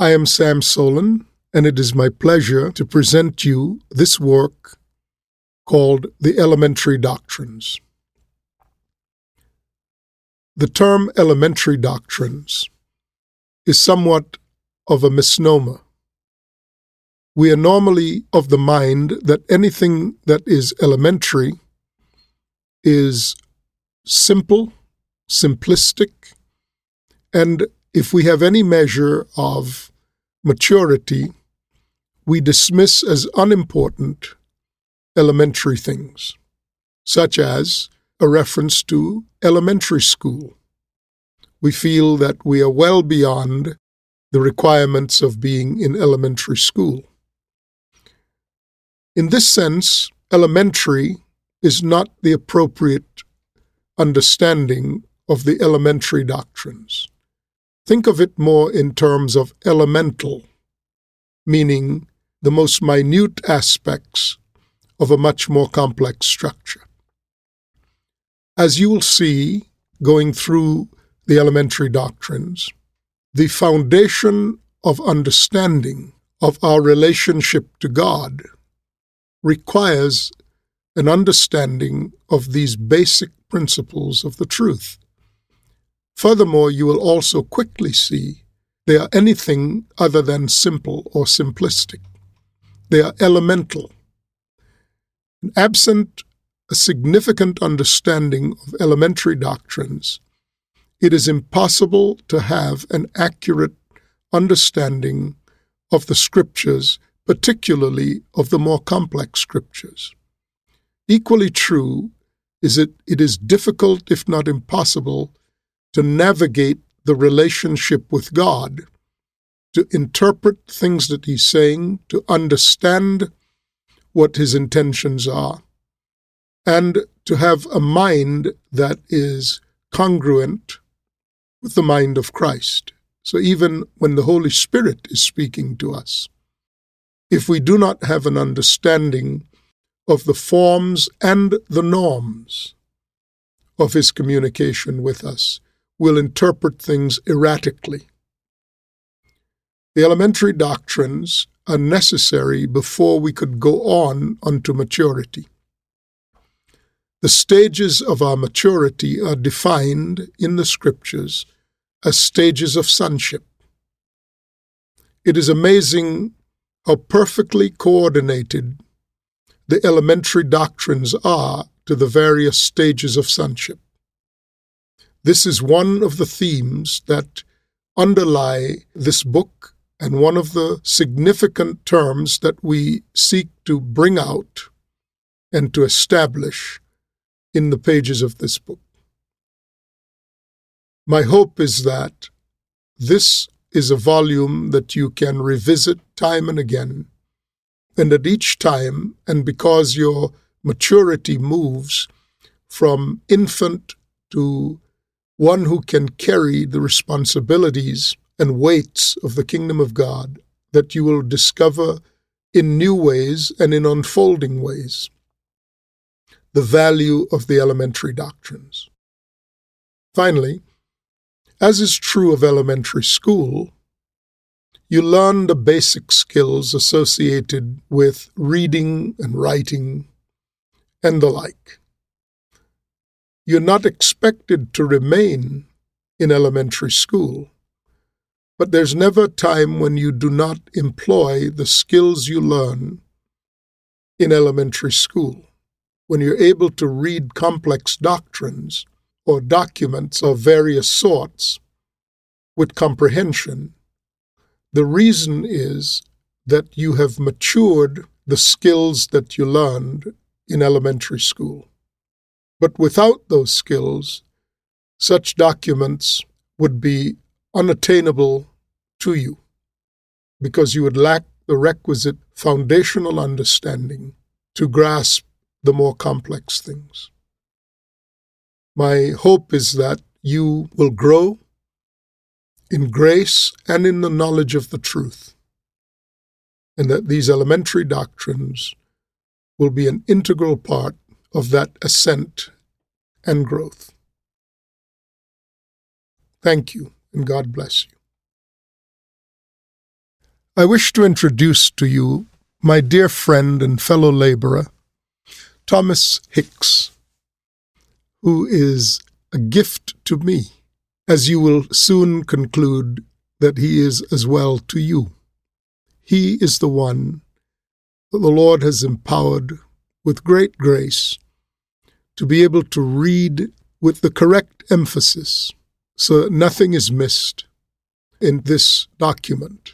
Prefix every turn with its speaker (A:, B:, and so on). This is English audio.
A: I am Sam Soleyn, and it is my pleasure to present you this work called The Elementary Doctrines. The term elementary doctrines is somewhat of a misnomer. We are normally of the mind that anything that is elementary is simple, simplistic, and if we have any measure of maturity, we dismiss as unimportant elementary things, such as a reference to elementary school. We feel that we are well beyond the requirements of being in elementary school. In this sense, elementary is not the appropriate understanding of the elementary doctrines. Think of it more in terms of elemental, meaning the most minute aspects of a much more complex structure. As you will see going through the elementary doctrines, the foundation of understanding of our relationship to God requires an understanding of these basic principles of the truth. Furthermore, you will also quickly see they are anything other than simple or simplistic. They are elemental. Absent a significant understanding of elementary doctrines, it is impossible to have an accurate understanding of the scriptures, particularly of the more complex scriptures. Equally true is that it is difficult, if not impossible, to navigate the relationship with God, to interpret things that He's saying, to understand what His intentions are, and to have a mind that is congruent with the mind of Christ. So even when the Holy Spirit is speaking to us, if we do not have an understanding of the forms and the norms of His communication with us, will interpret things erratically. The elementary doctrines are necessary before we could go on unto maturity. The stages of our maturity are defined in the Scriptures as stages of sonship. It is amazing how perfectly coordinated the elementary doctrines are to the various stages of sonship. This is one of the themes that underlie this book and one of the significant terms that we seek to bring out and to establish in the pages of this book. My hope is that this is a volume that you can revisit time and again, and at each time, and because your maturity moves from infant to one who can carry the responsibilities and weights of the kingdom of God that you will discover in new ways and in unfolding ways the value of the elementary doctrines. Finally, as is true of elementary school, you learn the basic skills associated with reading and writing and the like. You're not expected to remain in elementary school. But there's never a time when you do not employ the skills you learn in elementary school. When you're able to read complex doctrines or documents of various sorts with comprehension, the reason is that you have matured the skills that you learned in elementary school. But without those skills, such documents would be unattainable to you because you would lack the requisite foundational understanding to grasp the more complex things. My hope is that you will grow in grace and in the knowledge of the truth, and that these elementary doctrines will be an integral part of that ascent and growth. Thank you, and God bless you. I wish to introduce to you my dear friend and fellow laborer, Thomas Hicks, who is a gift to me, as you will soon conclude that he is as well to you. He is the one that the Lord has empowered with great grace to be able to read with the correct emphasis so that nothing is missed in this document.